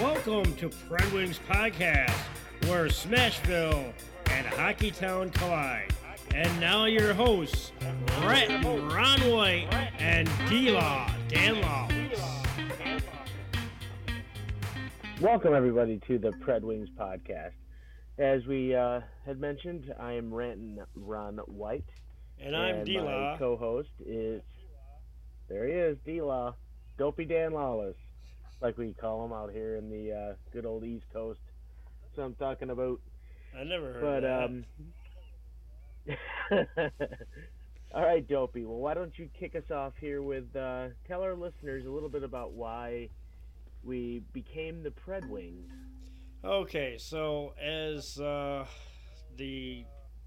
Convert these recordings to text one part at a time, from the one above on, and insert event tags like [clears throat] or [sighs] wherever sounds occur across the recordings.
Welcome to Pred Wings Podcast, where Smashville and Hockeytown collide. And now your hosts, Brett Ron White and D-Law, Dan Lawless. Welcome, everybody, to the Pred Wings podcast. As we uh, had mentioned, I am Ranton Ron White. And I'm My D-Law. co host is, there he is, D Law, Dopey Dan Lawless, like we call them out here in the uh, good old East Coast. So I'm talking about. I never heard But, that. um, [laughs] all right, Dopey. Well, why don't you kick us off here with uh, tell our listeners a little bit about why we became the Pred Wings. Okay, so as uh, the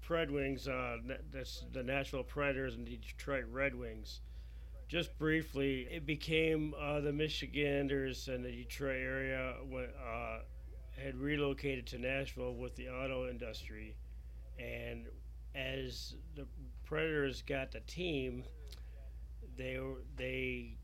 Pred Wings, uh, that's the Nashville Predators and the Detroit Red Wings, just briefly, it became uh, the Michiganders and the Detroit area uh, had relocated to Nashville with the auto industry, and as the Predators got the team, they they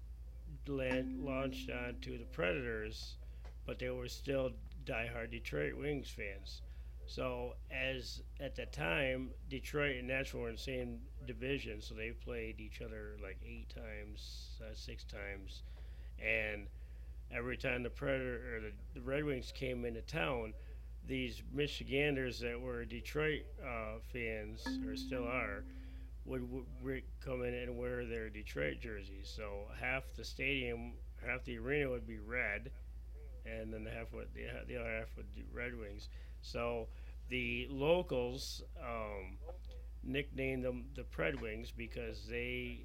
land, launched onto the Predators, but they were still diehard Detroit Wings fans. So as at that time, Detroit and Nashville were in the same division, so they played each other like eight times, uh, six times, and every time the Predator or the, the Red Wings came into town, these Michiganders that were Detroit uh, fans or still are would, would come in and wear their Detroit jerseys. So half the stadium, half the arena would be red, and then half would the, the other half would be Red Wings. So the locals um, nicknamed them the Predwings because they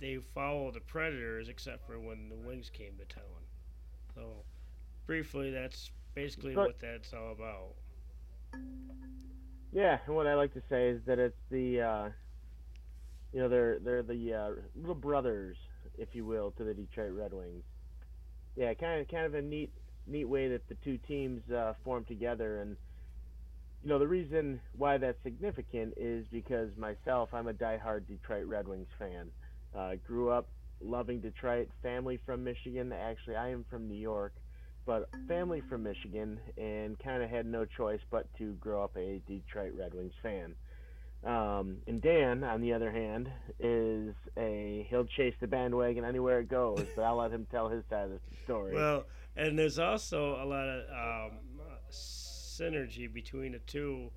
they follow the Predators except for when the Wings came to town. So briefly, that's basically But- what that's all about. Yeah, and what I like to say is that it's the, uh, you know, they're they're the uh, little brothers, if you will, to the Detroit Red Wings. Yeah, kind of kind of a neat neat way that the two teams uh, formed together, and you know the reason why that's significant is because myself, I'm a diehard Detroit Red Wings fan. Uh, grew up loving Detroit, family from Michigan. Actually, I am from New York but family from Michigan and kind of had no choice but to grow up a Detroit Red Wings fan. Um, and Dan, on the other hand, is a he'll chase the bandwagon anywhere it goes, but I'll let him tell his side of the story. Well, and there's also a lot of um, synergy between the two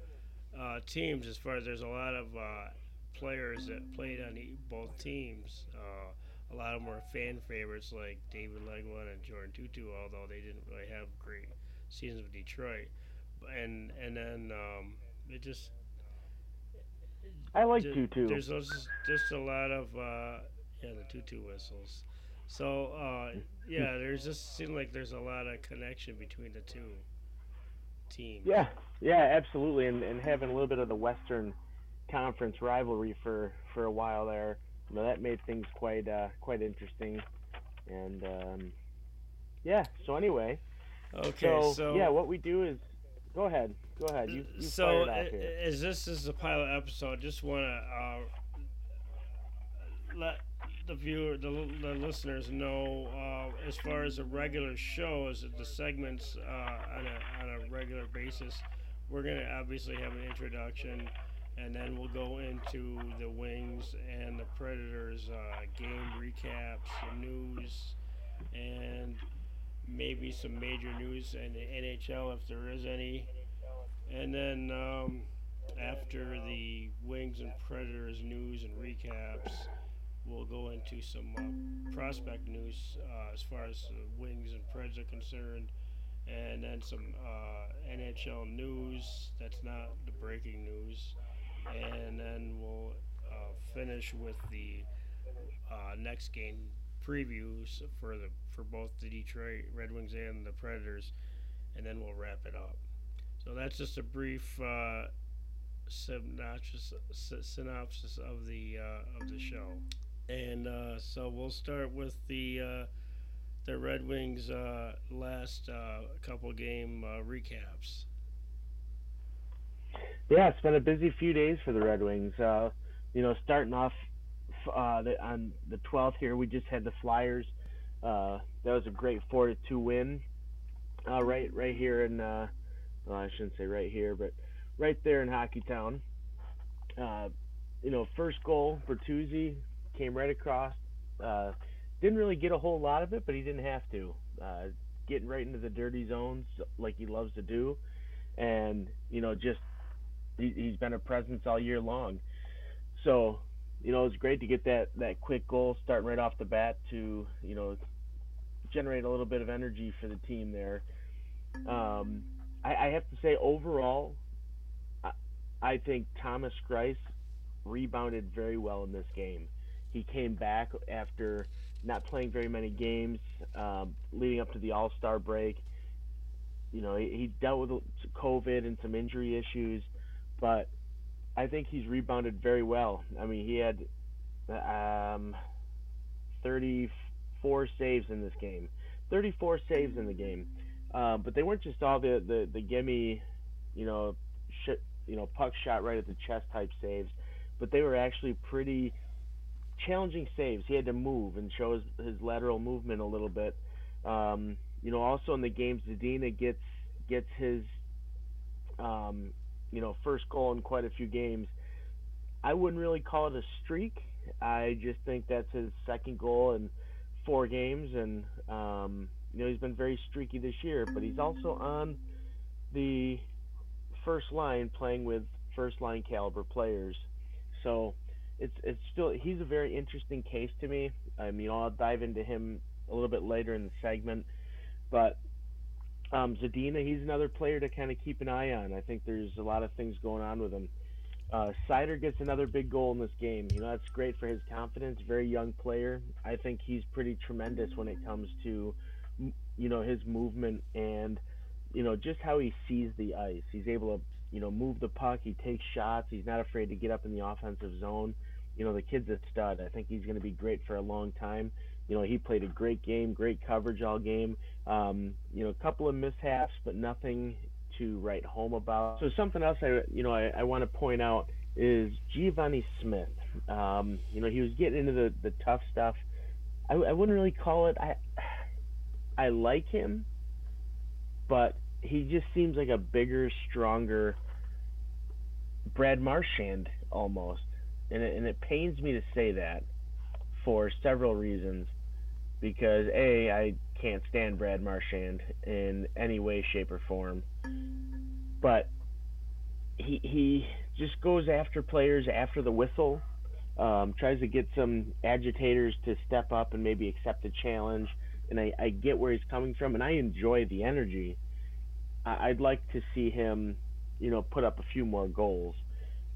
uh, teams as far as there's a lot of uh, players that played on e- both teams. Uh, a lot of them were fan favorites like David Legwand and Jordin Tootoo, although they didn't really have great seasons with Detroit. And and then um, it just I like ju- Tootoo. There's just, just a lot of uh, yeah the Tootoo whistles. So uh, yeah, there's just seemed like there's a lot of connection between the two teams. Yeah, yeah, absolutely, and and having a little bit of the Western Conference rivalry for for a while there, you know, that made things quite uh, quite interesting, and um, yeah. So anyway, Okay, so, so, yeah, what we do is go ahead, go ahead. You, you so fire it a- as this is a pilot episode, just want to uh, let the viewer, the, the listeners know uh, as far as the regular show shows, the segments uh, on a on a regular basis. We're gonna obviously have an introduction, and then we'll go into the Wings and the Predators uh, game recaps, the news, and maybe some major news in the NHL if there is any. And then um, after the Wings and Predators news and recaps, we'll go into some uh, prospect news uh, as far as the Wings and Preds are concerned, and then some uh, NHL news that's not the breaking news, and then we'll uh, finish with the uh, next game previews for the for both the Detroit Red Wings and the Predators, and then we'll wrap it up. So that's just a brief uh, synopsis, synopsis of the uh, of the show, and uh, so we'll start with the uh, the Red Wings uh, last uh, couple game uh, recaps. Yeah, it's been a busy few days for the Red Wings. Uh, you know, starting off the, on the 12th here, we just had the Flyers. That was a great four to two win right right here in well, I shouldn't say right here, but right there in Hockeytown. You know, first goal Bertuzzi came right across. Uh, didn't really get a whole lot of it, but he didn't have to. Uh, getting right into the dirty zones like he loves to do, and you know, just he, he's been a presence all year long. So, you know, it's great to get that that quick goal starting right off the bat to you know generate a little bit of energy for the team there. Um, I, I have to say, overall, I, I think Thomas Greiss rebounded very well in this game. He came back after not playing very many games um, leading up to the All Star break. You know, he, he dealt with COVID and some injury issues, but I think he's rebounded very well. I mean, he had um, 34 saves in this game. 34 saves in the game. Uh, but they weren't just all the, the, the gimme, you know, sh- you know, puck shot right at the chest type saves, but they were actually pretty challenging saves. He had to move and show his, his lateral movement a little bit. Um, you know, also in the game, Zadina gets gets his, um, you know, first goal in quite a few games. I wouldn't really call it a streak. I just think that's his second goal in four games, and um, you know he's been very streaky this year. But he's also on the first line playing with first line caliber players, so it's it's still he's a very interesting case to me. I mean, I'll dive into him a little bit later in the segment, but um, Zadina, he's another player to kind of keep an eye on. I think there's a lot of things going on with him. Uh, Seider gets another big goal in this game. You know, that's great for his confidence. Very young player. I think he's pretty tremendous when it comes to, you know, his movement and, you know, just how he sees the ice. He's able to you know, move the puck. He takes shots. He's not afraid to get up in the offensive zone. You know, the kid's a stud. I think he's going to be great for a long time. You know, he played a great game, great coverage all game. Um, you know, a couple of mishaps, but nothing to write home about. So something else I, you know, I, I want to point out is Givani Smith. Um, you know, he was getting into the, the tough stuff. I, I wouldn't really call it. I I like him, but he just seems like a bigger, stronger Brad Marchand almost, and it, and it pains me to say that for several reasons. Because a, I can't stand Brad Marchand in any way, shape, or form, but he he just goes after players after the whistle. Um, tries to get some agitators to step up and maybe accept a challenge. And I, I get where he's coming from, and I enjoy the energy. I, I'd like to see him, you know, put up a few more goals.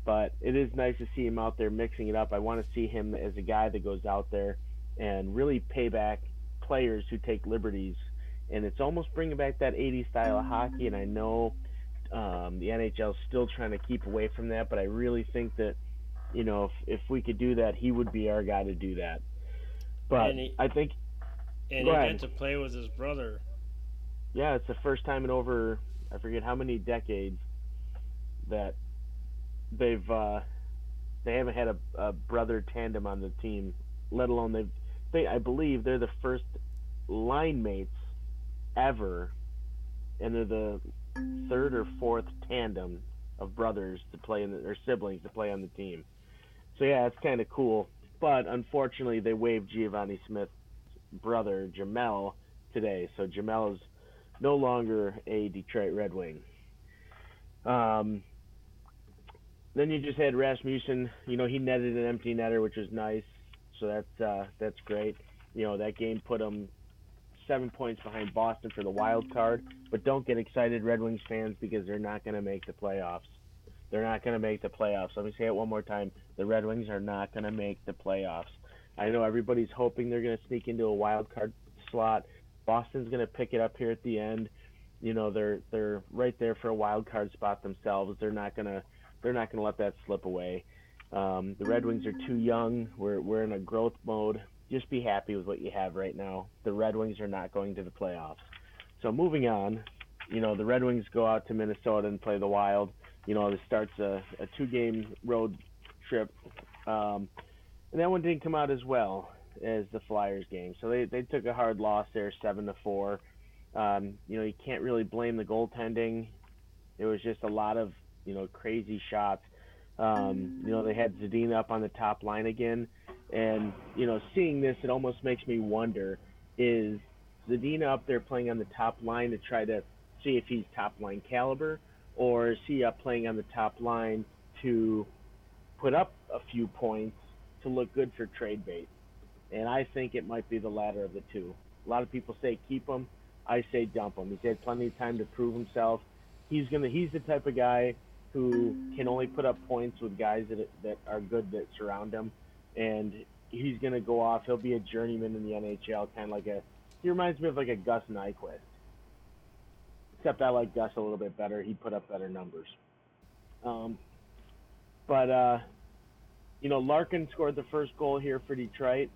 But it is nice to see him out there mixing it up. I want to see him as a guy that goes out there and really pay back players who take liberties. And it's almost bringing back that 80s style of hockey. And I know um, the NHL is still trying to keep away from that, but I really think that, you know, if, if we could do that, he would be our guy to do that. But he, I think. And he got to play with his brother yeah, it's the first time in over I forget how many decades that they've uh, they haven't had a, a brother tandem on the team. Let alone they've they I believe they're the first line mates ever, and they're the third or fourth tandem of brothers to play in the, or siblings to play on the team. So yeah, it's kind of cool. But unfortunately, they waived Givani Smith's brother Gemel today. So Gemel is no longer a Detroit Red Wing. Um, then you just had Rasmussen. You know, he netted an empty netter, which was nice. So that's uh, that's great. You know, that game put them seven points behind Boston for the wild card. But don't get excited, Red Wings fans, because they're not going to make the playoffs. They're not going to make the playoffs. Let me say it one more time. The Red Wings are not going to make the playoffs. I know everybody's hoping they're going to sneak into a wild card slot. Boston's going to pick it up here at the end. You know, they're they're right there for a wild card spot themselves. They're not gonna they're not gonna let that slip away. Um, the Red Wings are too young. We're we're in a growth mode. Just be happy with what you have right now. The Red Wings are not going to the playoffs. So moving on, you know, the Red Wings go out to Minnesota and play the Wild. You know, this starts a, a two-game road trip, um, and that one didn't come out as well as the Flyers game. So they, they took a hard loss there, seven to four. Um, you know, you can't really blame the goaltending. It was just a lot of you know crazy shots. Um, you know, they had Zadina up on the top line again, and you know, seeing this, it almost makes me wonder: is Zadina up there playing on the top line to try to see if he's top line caliber, or is he up playing on the top line to put up a few points to look good for trade bait? And I think it might be the latter of the two. A lot of people say keep him. I say dump him. He's had plenty of time to prove himself. He's gonna. He's the type of guy who can only put up points with guys that that are good that surround him, and he's gonna go off. He'll be a journeyman in the NHL, kind of like a. He reminds me of like a Gus Nyquist. Except I like Gus a little bit better. He put up better numbers. Um, but uh, you know, Larkin scored the first goal here for Detroit.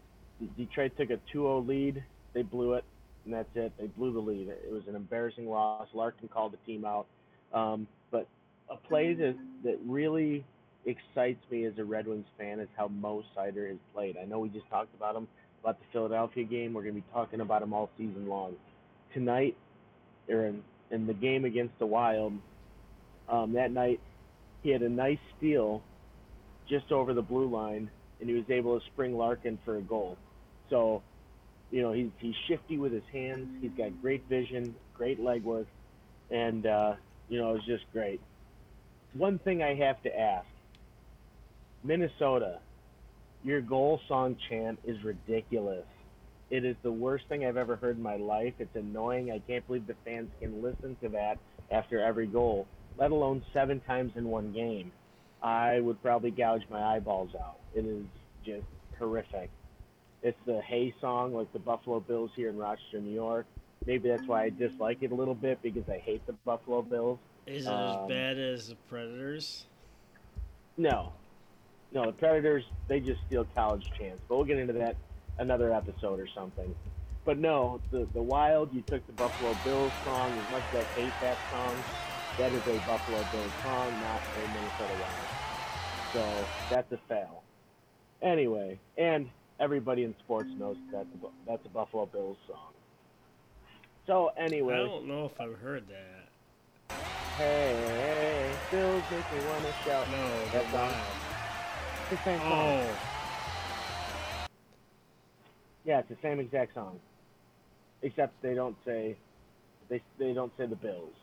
Detroit took a 2-0 lead. They blew it, and that's it. They blew the lead. It was an embarrassing loss. Larkin called the team out. Um, but a play that, that really excites me as a Red Wings fan is how Mo Seider has played. I know we just talked about him, about the Philadelphia game. We're going to be talking about him all season long. Tonight, or in, in the game against the Wild, um, that night, he had a nice steal just over the blue line, and he was able to spring Larkin for a goal. So, you know, he's he's shifty with his hands. He's got great vision, great leg work, and uh, you know, it's just great. One thing I have to ask: Minnesota, your goal song chant is ridiculous. It is the worst thing I've ever heard in my life. It's annoying. I can't believe the fans can listen to that after every goal, let alone seven times in one game. I would probably gouge my eyeballs out. It is just horrific. It's the Hey song, like the Buffalo Bills here in Rochester, New York. Maybe that's why I dislike it a little bit because I hate the Buffalo Bills. Is it um, as bad as the Predators? No, no. The Predators they just steal college chants, but we'll get into that another episode or something. But no, the the Wild you took the Buffalo Bills song. As much as I hate that song, that is a Buffalo Bills song, not a Minnesota Wild. So that's a fail. Anyway, and everybody in sports knows that that's a Buffalo Bills song. So anyway, I don't know if I've heard that. Hey, hey Bills make me wanna shout. No, that's. It's the same song. Oh. Yeah, it's the same exact song, except they don't say they they don't say the Bills.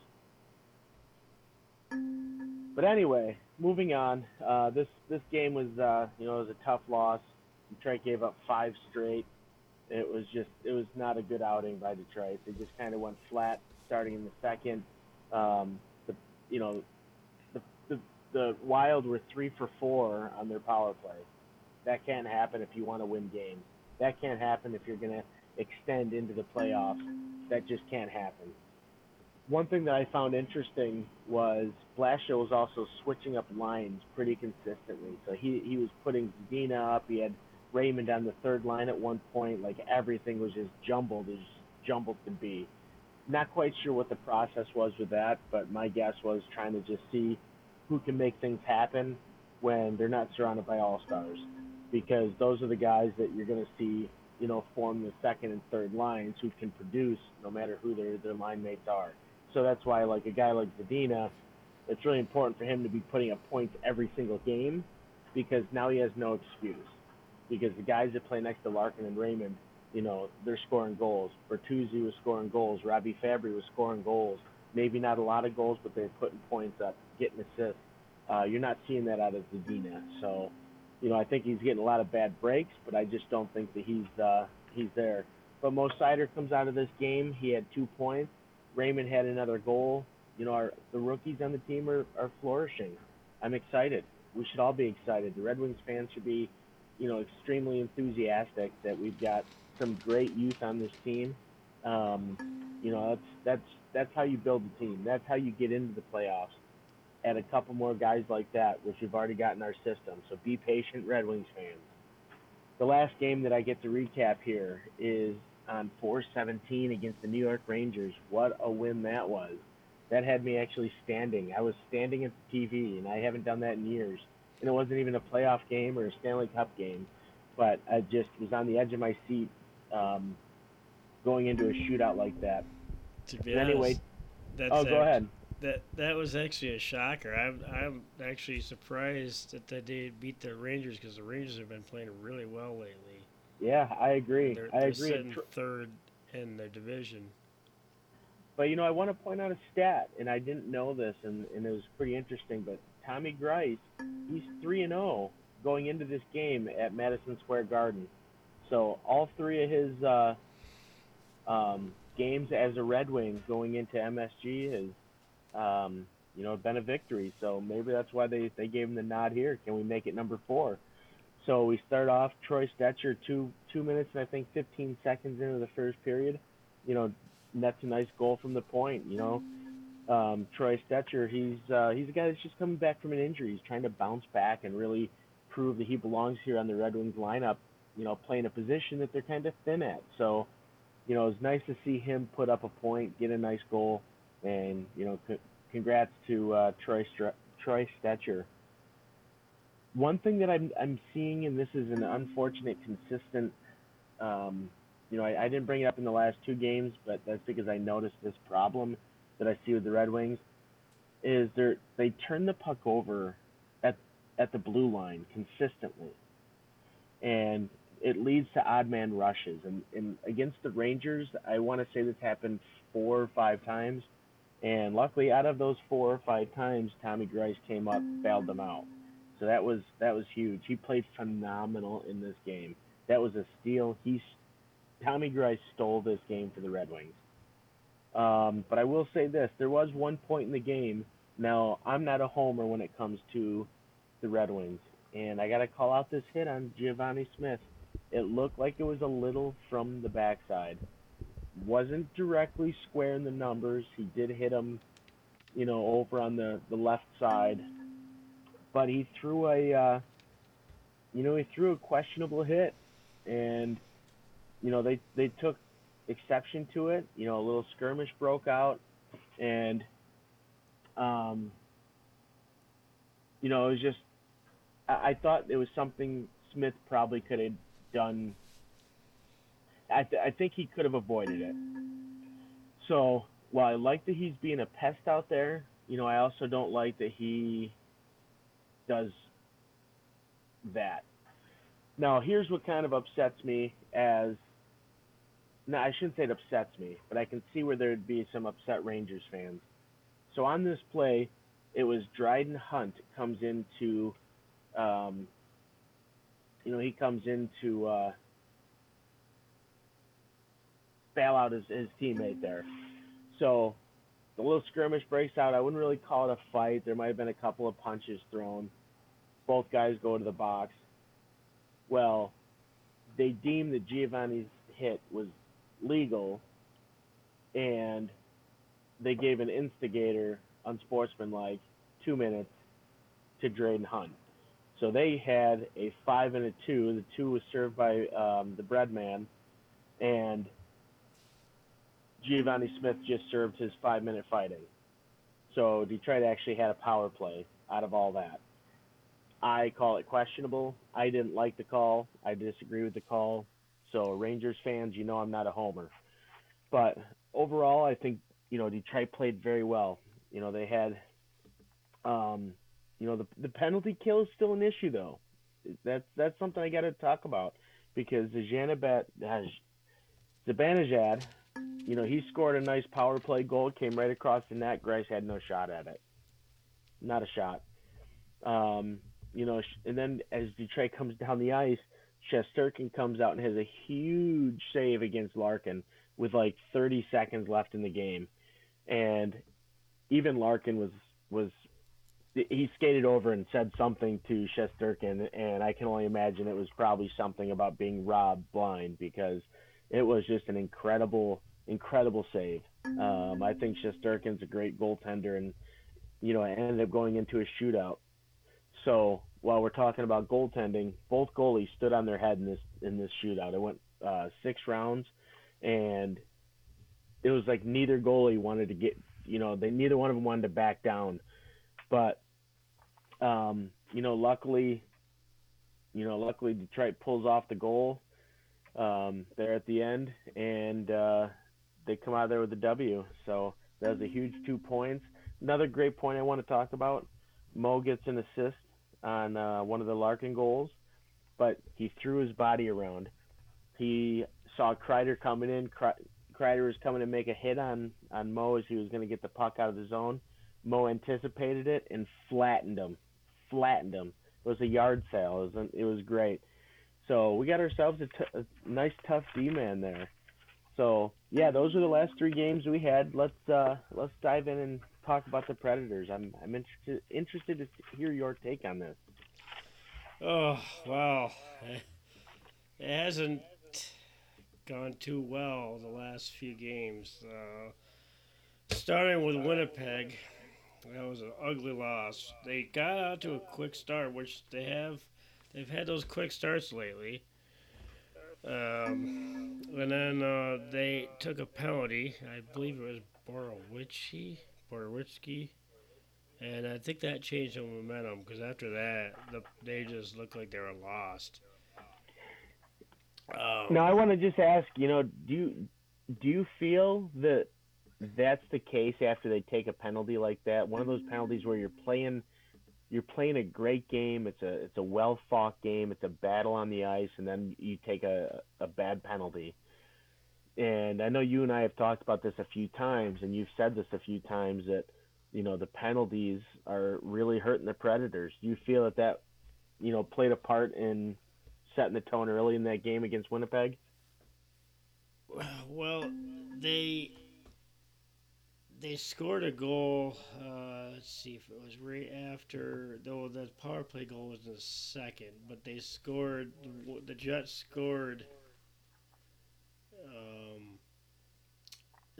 But anyway, moving on. Uh, this this game was uh, you know it was a tough loss. Detroit gave up five straight. It was just it was not a good outing by Detroit. They just kind of went flat starting in the second. Um, the you know the, the the Wild were three for four on their power play. That can't happen if you want to win games. That can't happen if you're going to extend into the playoffs. That just can't happen one thing that I found interesting was Blashill was also switching up lines pretty consistently. So he he was putting Zadina up. He had Raymond on the third line at one point. Like everything was just jumbled as jumbled could be. Not quite sure what the process was with that, but my guess was trying to just see who can make things happen when they're not surrounded by all stars, because those are the guys that you're going to see, you know, form the second and third lines who can produce no matter who their their line mates are. So that's why, like a guy like Zadina, it's really important for him to be putting up points every single game because now he has no excuse. Because the guys that play next to Larkin and Raymond, you know, they're scoring goals. Bertuzzi was scoring goals. Robby Fabbri was scoring goals. Maybe not a lot of goals, but they're putting points up, getting assists. Uh, you're not seeing that out of Zadina. So, you know, I think he's getting a lot of bad breaks, but I just don't think that he's uh, he's there. But Mo Seider comes out of this game. He had two points. Raymond had another goal. You know, our the rookies on the team are, are flourishing. I'm excited. We should all be excited. The Red Wings fans should be, you know, extremely enthusiastic that we've got some great youth on this team. Um, you know, that's that's that's how you build a team. That's how you get into the playoffs. Add a couple more guys like that, which we've already got in our system. So be patient, Red Wings fans. The last game that I get to recap here is on 417 against the New York Rangers. What a win that was. That had me actually standing. I was standing at the TV, and I haven't done that in years. And it wasn't even a playoff game or a Stanley Cup game, but I just was on the edge of my seat um, going into a shootout like that. To be And honest, anyway, that's oh, go ahead. That that was actually a shocker. I'm I'm actually surprised that, they beat the Rangers because the Rangers have been playing really well lately. Yeah, I agree. They're, I they're agree. sitting third in their division. But you know, I want to point out a stat, and I didn't know this, and, and it was pretty interesting. But Tommy Greiss, he's three and zero going into this game at Madison Square Garden. So all three of his uh, um, games as a Red Wing going into MSG has, um, you know, been a victory. So maybe that's why they they gave him the nod here. Can we make it number four? So we start off Troy Stecher two two minutes and I think 15 seconds into the first period. You know, nets a nice goal from the point. You know, um, Troy Stecher, he's uh, he's a guy that's just coming back from an injury. He's trying to bounce back and really prove that he belongs here on the Red Wings lineup. You know, playing a position that they're kind of thin at. So, you know, it's nice to see him put up a point, get a nice goal, and you know, c- congrats to uh, Troy Troy Stecher. One thing that I'm I'm seeing, and this is an unfortunate, consistent. Um, you know, I, I didn't bring it up in the last two games, but that's because I noticed this problem that I see with the Red Wings is they they turn the puck over at at the blue line consistently, and it leads to odd man rushes. And, and against the Rangers, I want to say this happened four or five times, and luckily, out of those four or five times, Tommy Greiss came up, bailed them out. So that was that was huge. He played phenomenal in this game. That was a steal. He Tommy Greiss stole this game for the Red Wings. Um, but I will say this: there was one point in the game. Now I'm not a homer when it comes to the Red Wings, and I got to call out this hit on Givani Smith. It looked like it was a little from the backside. Wasn't directly square in the numbers. He did hit him, you know, over on the the left side, but he threw a, uh, you know, he threw a questionable hit, and you know they they took exception to it. You know, a little skirmish broke out, and um, you know, it was just I, I thought it was something Smith probably could have done. I th- I think he could have avoided it. So while I like that he's being a pest out there, you know, I also don't like that he does that. Now, here's what kind of upsets me as no, I shouldn't say it upsets me, but I can see where there'd be some upset Rangers fans. So on this play, it was Dryden Hunt comes into, um, you know, he comes into uh, bail out his, his teammate there. So the little skirmish breaks out. I wouldn't really call it a fight. There might have been a couple of punches thrown. Both guys go to the box. Well, they deem that Givani's hit was legal, and they gave an instigator, unsportsmanlike, two minutes to Dryden Hunt. So they had a five and a two. The two was served by um, the bread man, and Givani Smith just served his five minute fighting. So Detroit actually had a power play out of all that. I call it questionable. I didn't like the call. I disagree with the call. So Rangers fans, you know I'm not a homer. But overall, I think you know Detroit played very well. You know they had, um, you know the the penalty kill is still an issue though. That's that's something I got to talk about because uh, Zibanejad, you know he scored a nice power play goal, came right across the net. Greiss had no shot at it, not a shot. Um, you know, and then as Detroit comes down the ice, Shesterkin comes out and has a huge save against Larkin with like 30 seconds left in the game, and even Larkin was was he skated over and said something to Shesterkin, and I can only imagine it was probably something about being robbed blind because it was just an incredible, incredible save. Um, I think Shesterkin's a great goaltender, and you know, I ended up going into a shootout. So while we're talking about goaltending, both goalies stood on their head in this in this shootout. It went uh, six rounds, and it was like neither goalie wanted to get, you know, they neither one of them wanted to back down. But um, you know, luckily, you know, luckily Detroit pulls off the goal um, there at the end, and uh, they come out there with a W. So that was a huge two points. Another great point I want to talk about. Mo gets an assist on uh, one of the Larkin goals, but he threw his body around. He saw Kreider coming in. Kreider was coming to make a hit on on Mo as he was going to get the puck out of the zone. Mo anticipated it and flattened him. Flattened him. It was a yard sale. It was it was great. So we got ourselves a, t- a nice tough D man there. So yeah, those are the last three games we had. Let's uh, let's dive in and talk about the Predators. I'm I'm interested interested to hear your take on this. Oh wow, it hasn't gone too well the last few games. Uh, starting with Winnipeg, that was an ugly loss. They got out to a quick start, which they have. They've had those quick starts lately. Um, and then uh, they took a penalty. I believe it was Borowiecki, Borowiecki, and I think that changed the momentum because after that, the, they just looked like they were lost. Um, now I want to just ask, you know, do you do you feel that that's the case after they take a penalty like that? One of those penalties where you're playing you're playing a great game. It's a it's a well fought game. It's a battle on the ice, and then you take a a bad penalty. And I know you and I have talked about this a few times, and you've said this a few times that you know the penalties are really hurting the Predators. Do you feel that that you know played a part in setting the tone early in that game against Winnipeg? Well, they they scored a goal. Uh, let's see if it was right after. Though the power play goal was in the second, but they scored. The Jets scored um,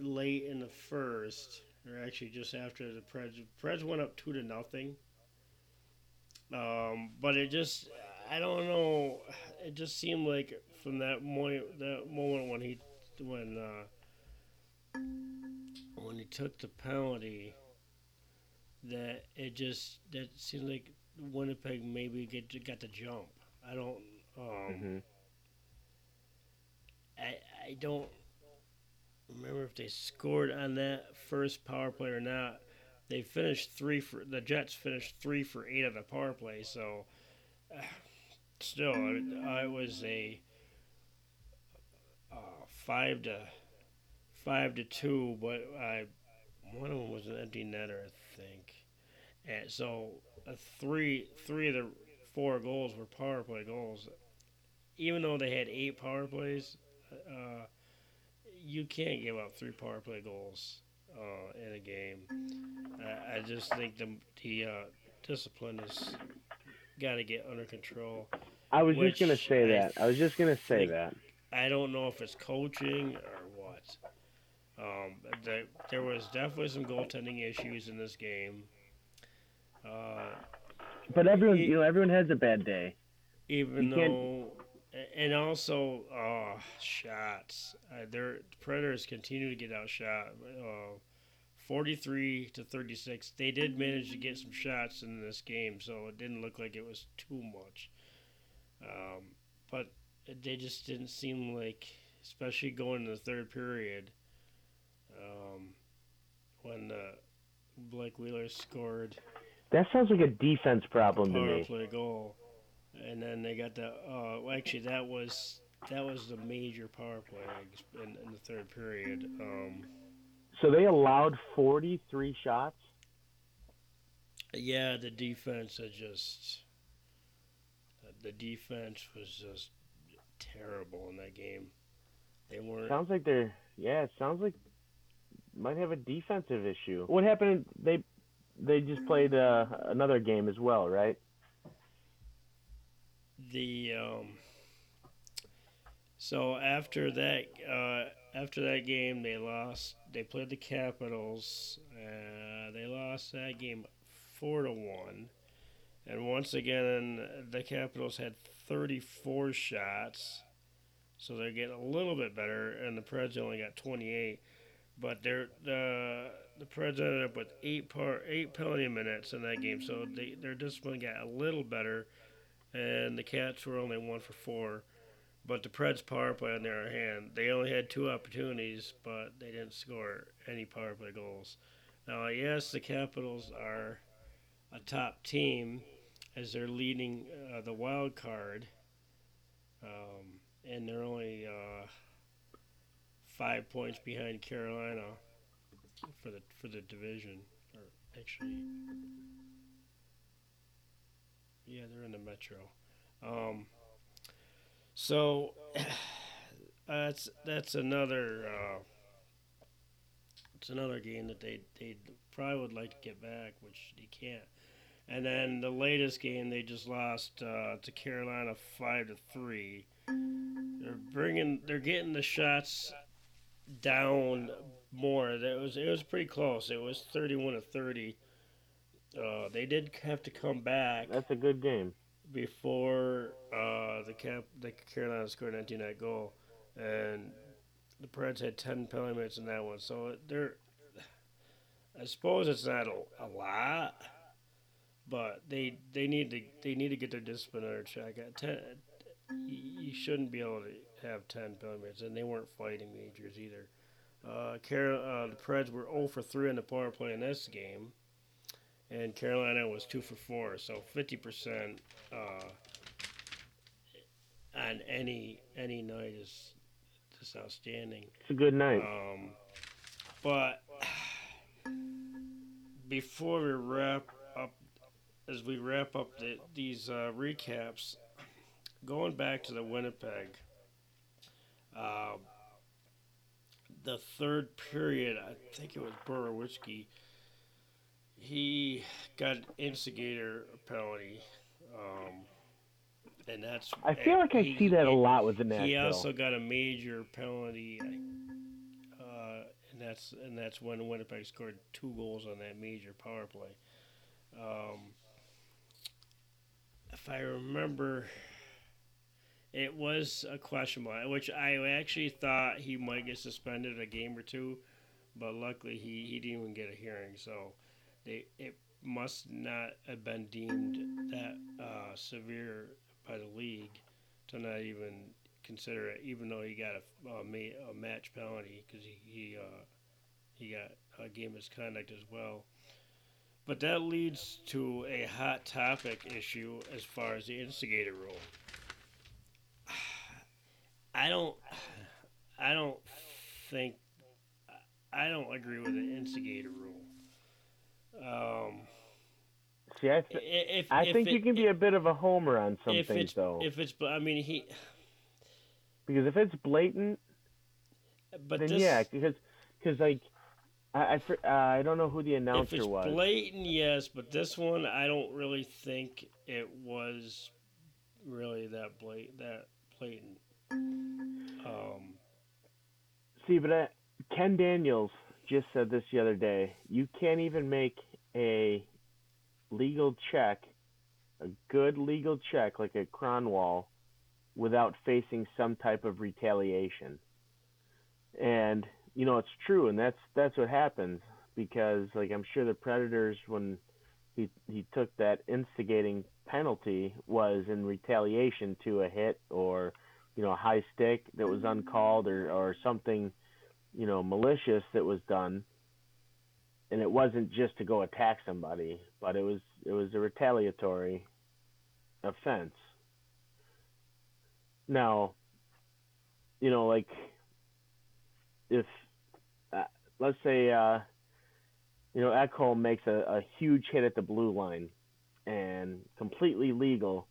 late in the first, or actually just after the Preds. Preds went up two to nothing. Um, but it just, I don't know. It just seemed like from that moment, that moment when he, when. Uh, when he took the penalty, that it just that seemed like Winnipeg maybe get got the jump. I don't. Um, mm-hmm. I I don't remember if they scored on that first power play or not. They finished three for the Jets finished three for eight of the power play. So uh, [sighs] still, I, it was a uh, five to five to two, but I one of them was an empty netter, I think. And so uh, three three of the four goals were power play goals. Even though they had eight power plays, uh, you can't give up three power play goals uh, in a game. I, I just think the the uh, discipline has got to get under control. I was just gonna say that. I was just gonna say that. I don't know if it's coaching or what. Um, the, there was definitely some goaltending issues in this game. Uh, but everyone, you know, everyone has a bad day. Even you though. And also uh, shots. Uh, their Predators continue to get outshot. Uh, 43 to 36. They did manage to get some shots in this game, so it didn't look like it was too much. Um, but they just didn't seem like, especially going in the third period, um, when uh, Blake Wheeler scored. That sounds like a defense problem to me. Play goal, and then they got the. Uh, well, actually, that was that was the major power play in, in the third period. Um, so they allowed forty three shots. Yeah, the defense had just. The defense was just terrible in that game. They weren't. Sounds like they're. Yeah, it sounds like might have a defensive issue. What happened? They they just played uh, another game as well, right? The um, so after that uh, after that game, they lost. They played the Capitals. Uh, they lost that game four to one. And once again, the Capitals had 34 shots, so they're getting a little bit better. And the Preds only got 28 but they're the the Preds ended up with eight par eight penalty minutes in that game, so they, their discipline got a little better, and the Cats were only one for four. But the Preds power play on their hand, they only had two opportunities, but they didn't score any power play goals. Now, yes, the Capitals are a top team as they're leading uh, the wild card, um, and they're only uh, five points behind Carolina for the for the division, or actually, yeah, they're in the Metro. Um, so [sighs] that's that's another uh, it's another game that they they probably would like to get back, which they can't. And then the latest game they just lost uh, to Carolina five to three. They're bringing they're getting the shots down more. That was it was pretty close. It was thirty one to thirty. Uh, they did have to come back. That's a good game. Before uh, the cap, the Carolina scored an empty net goal, and the Preds had ten penalty minutes in that one. So they're, I suppose it's not a, a lot, but they they need to they need to get their discipline under check. At ten, you shouldn't be able to have ten penalty minutes, and they weren't fighting majors either. Uh, Carol, uh, the Preds were 0 for 3 in the power play in this game and Carolina was two for four, so fifty percent uh, on any any night is just outstanding. It's a good night. Um, but before we wrap up, as we wrap up the, these uh, recaps, going back to the Winnipeg, uh, the third period, I think it was Borowiecki he got an instigator penalty, um, and that's. I feel like I he, see that a lot with the Nashville. He also got a major penalty, uh, and that's and that's when Winnipeg scored two goals on that major power play. Um, if I remember, it was a question mark, which I actually thought he might get suspended a game or two, but luckily he, he didn't even get a hearing. So they it must not have been deemed that uh, severe by the league to not even consider it, even though he got a, a, a match penalty because he he, uh, he got a game misconduct as well. But that leads to a hot topic issue as far as the instigator rule. [sighs] I don't, [sighs] I don't think, I don't agree with the instigator rule. Um, See, I, i- th- if, I if think it- you can be a bit of a homer on some if things, it's though. if it's, I mean he, because if it's blatant, but then this, yeah, because because like I I, uh, I don't know who the if announcer it's was. blatant, yes, but this one I don't really think it was really that blatant. That blatant. Um, See, but uh, Ken Daniels just said this the other day. You can't even make a legal check, a good legal check like a Kronwall, without facing some type of retaliation. And you know it's true, and that's that's what happens because like I'm sure the Predators when he he took that instigating penalty was in retaliation to a hit or you know a high stick that was uncalled or or something you know malicious that was done and it wasn't just to go attack somebody but it was it was a retaliatory offense. Now you know like if uh, let's say uh you know Ekholm makes a, a huge hit at the blue line and completely legal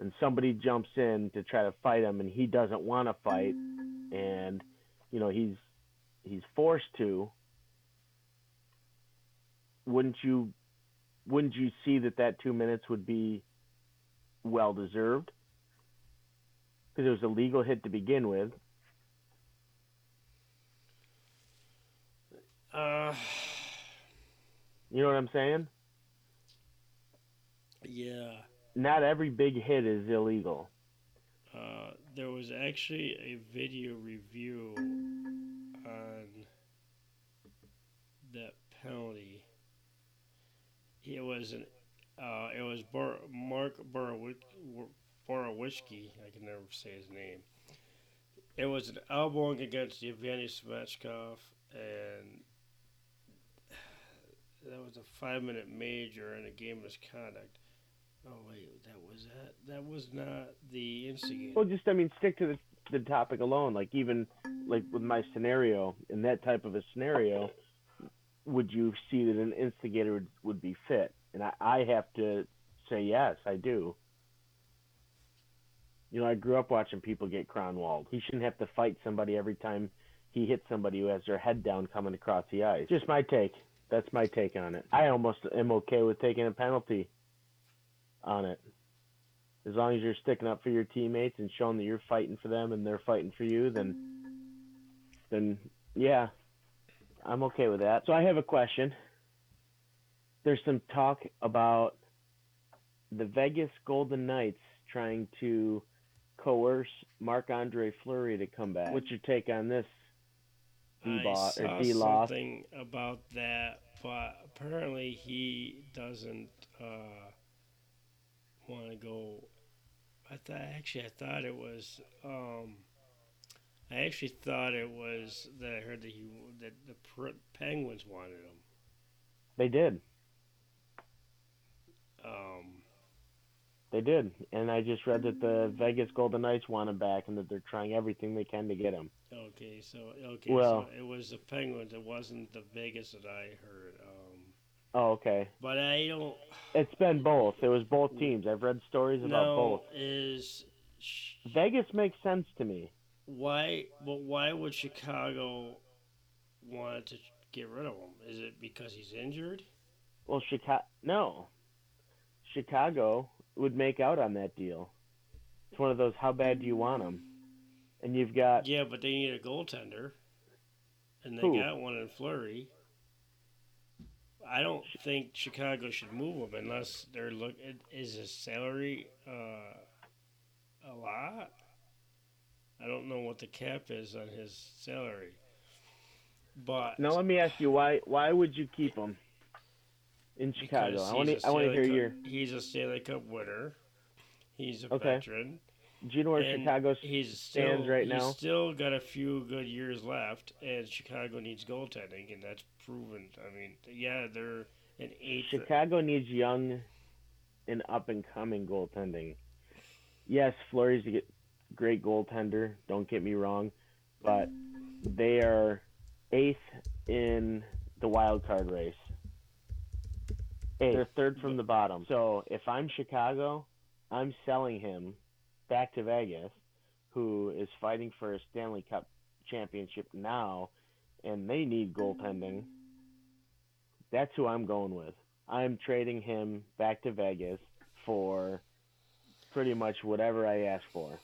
and somebody jumps in to try to fight him and he doesn't want to fight and you know he's he's forced to wouldn't you wouldn't you see that that 2 minutes would be well deserved because it was a legal hit to begin with. Uh, you know what i'm saying? Yeah. not every big hit is illegal. Uh, there was actually a video review on that penalty. It was an, uh, it was Mark Borowick, I can never say his name. It was an elbowing against Yevgeny Svechkov, and that was a five-minute major and a game misconduct. Oh wait, that was that. That was not the instigator. Well, just I mean, stick to the the topic alone. Like even like with my scenario, in that type of a scenario, would you see that an instigator would, would be fit? And I, I have to say yes, I do. You know, I grew up watching people get Kronwalled. He shouldn't have to fight somebody every time he hits somebody who has their head down coming across the ice. Just my take. That's my take on it. I almost am okay with taking a penalty on it. As long as you're sticking up for your teammates and showing that you're fighting for them and they're fighting for you, then then yeah, I'm okay with that. So I have a question. There's some talk about the Vegas Golden Knights trying to coerce Marc Andre Fleury to come back. What's your take on this? I saw something about that, but apparently he doesn't uh, want to go. I thought actually I thought it was. Um, I actually thought it was that I heard that he that the Penguins wanted him. They did. Um, they did, and I just read that the Vegas Golden Knights want him back, and that they're trying everything they can to get him. Okay, so okay, well, so it was the Penguins. It wasn't the Vegas that I heard. Um, oh, okay. But I don't. It's been both. It was both teams. I've read stories about no, both. Is Vegas makes sense to me. Why? But why would Chicago want to get rid of him? Is it because he's injured? Well, Chicago. No. Chicago would make out on that deal. It's one of those. How bad do you want him? And you've got. Yeah, but they need a goaltender, and they Who? got one in Fleury. I don't think Chicago should move him unless they're look. Is his salary uh, a lot? I don't know what the cap is on his salary. But now let me ask you why why would you keep him in Chicago? I want to I want to hear Cup, your. He's a Stanley Cup winner. He's a Okay. veteran. Do you know where and Chicago he's stands still, right he's now? still got a few good years left, and Chicago needs goaltending, and that's proven. I mean, yeah, they're an eighth. Chicago needs young and up and coming goaltending. Yes, Fleury's a great goaltender. Don't get me wrong, but they are eighth in the wild card race. Eighth. They're third from the bottom. So if I'm Chicago, I'm selling him back to Vegas, who is fighting for a Stanley Cup championship now, and they need goaltending. That's who I'm going with. I'm trading him back to Vegas for pretty much whatever I ask for.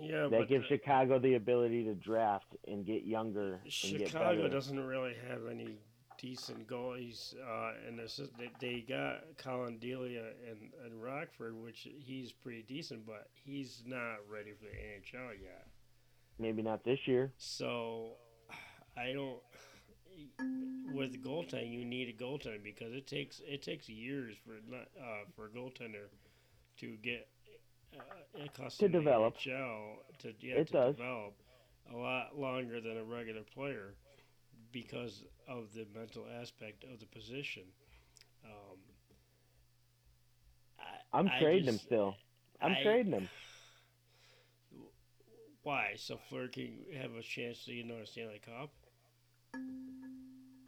Yeah, That but gives the- Chicago the ability to draft and get younger and get Chicago doesn't really have any decent goalies, uh, and they, they got Collin Delia and, and Rockford, which he's pretty decent, but he's not ready for the NHL yet. Maybe not this year. So I don't. With goaltending, you need a goaltender because it takes it takes years for not uh, for a goaltender to get uh, accustomed To develop. NHL to yeah It to does. develop a lot longer than a regular player because of the mental aspect of the position. Um, I, I'm I trading him still. I'm I- trading him. [sighs] Why? So Fleur can have a chance to you know a Stanley Cup.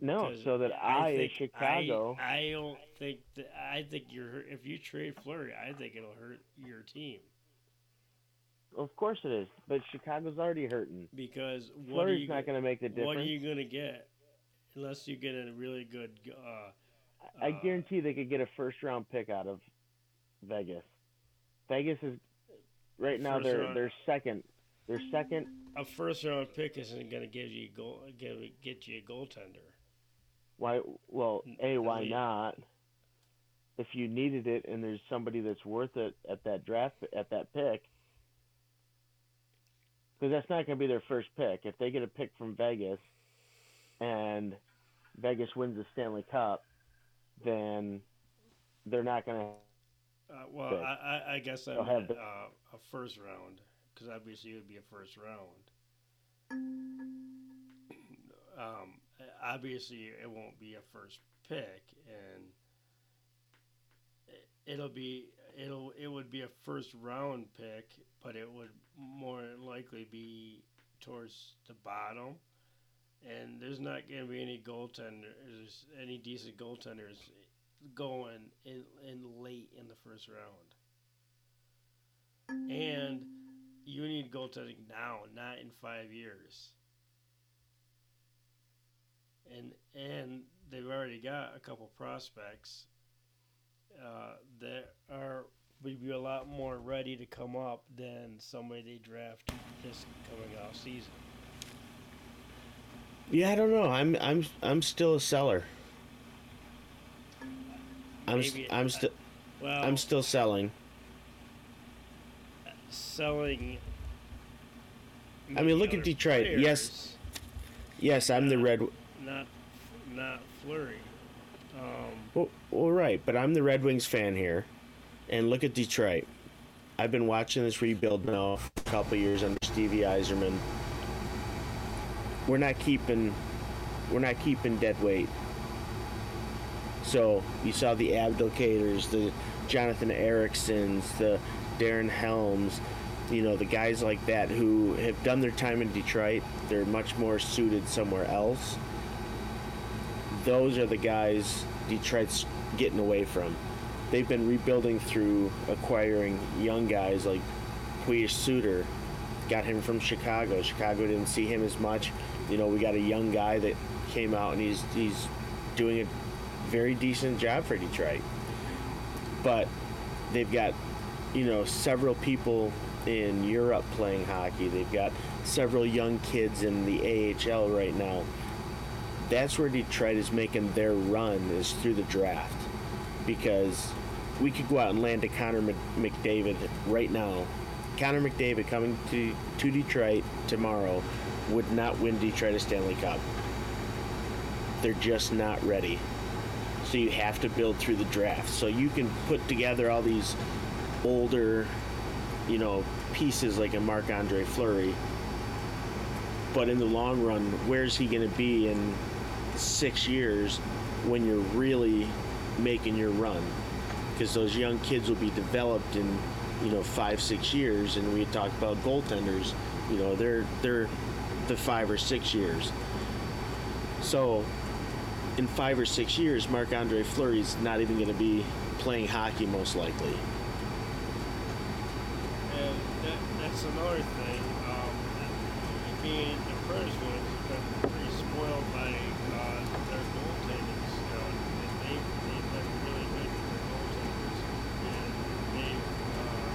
No, so that I, as think- Chicago, I, I don't think that. I think you're. If you trade Fleury, I think it'll hurt your team of course it is. But Chicago's already hurting. because what are Fleury's you? not going to make the difference. what are you gonna get? Unless you get a really good. Uh, I uh, guarantee they could get a first round pick out of Vegas. Vegas is right now they're round. they're second. They're second. a first round pick isn't gonna give you goal. Give, get you a goaltender. Why? Well, a why not? If you needed it and there's somebody that's worth it at that draft at that pick, because that's not going to be their first pick. If they get a pick from Vegas, and Vegas wins the Stanley Cup, then they're not going to Uh, well. I, I, guess I I'll have meant the- uh, a first round because obviously it would be a first round. [clears throat] Um, obviously, it won't be a first pick, and it- it'll be it'll it would be a first round pick, but it would more likely be towards the bottom. And there's not going to be any goaltenders, any decent goaltenders going in, in late in the first round. And you need goaltending now, not in five years. And and they've already got a couple prospects uh, that are would be a lot more ready to come up than somebody they draft this coming off season. Yeah, I don't know. I'm I'm I'm still a seller. I'm Maybe- I'm still Well, I'm still selling. selling. I mean, look at Detroit. Yes. players, Yes, I'm the red. Not not Fleury. Um, Well, well, right, but I'm the Red Wings fan here, and look at Detroit. I've been watching this rebuild now for a couple years under Stevie Yzerman. We're not keeping, we're not keeping dead weight. So you saw the Abdelkaders, the Jonathan Ericssons, the Darren Helms, you know, the guys like that who have done their time in Detroit. They're much more suited somewhere else. Those are the guys Detroit's getting away from. They've been rebuilding through acquiring young guys like Pius Suter. Got him from Chicago. Chicago didn't see him as much. You know, we got a young guy that came out and he's he's doing a very decent job for Detroit. But they've got, you know, several people in Europe playing hockey. They've got several young kids in the AHL right now. That's where Detroit is making their run is through the draft. Because we could go out and land a Connor McDavid right now. Connor McDavid coming to, to Detroit tomorrow would not win Detroit a Stanley Cup. They're just not ready. So you have to build through the draft. So you can put together all these older, you know, pieces like a Marc Andre Fleury. But in the long run, where's he going to be in six years when you're really making your run? Because those young kids will be developed in, you know, five, six years. And we talked about goaltenders, you know, they're they're the five or six years. So in five or six years, Marc Andre Fleury's not even going to be playing hockey, most likely. and that, that's another thing. Um, being the Predators ones have been pretty spoiled by uh, their goaltenders. You know, and they they've been really good with their goaltenders, and they've uh,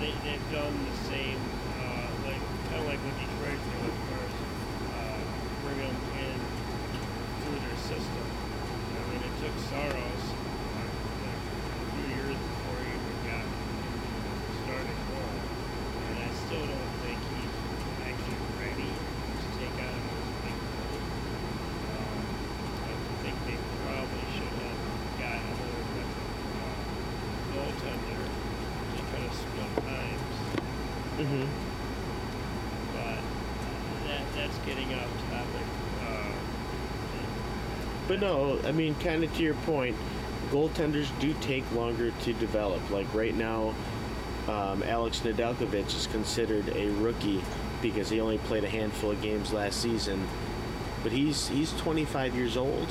they they've done the same, uh, like kind of like what Detroit did as far as uh, bring them in through their system. I mean, it took Saros uh, like a few years before he even got started goal, and I still don't think he's actually ready to take on those big roles. Um, I think they probably should have got another uh, goaltender to kind of split times, Mm-hmm. but that that's getting off topic. Uh, But no, I mean, kind of to your point, goaltenders do take longer to develop. Like right now, um, Alex Nedeljkovic is considered a rookie because he only played a handful of games last season. But he's he's 25 years old.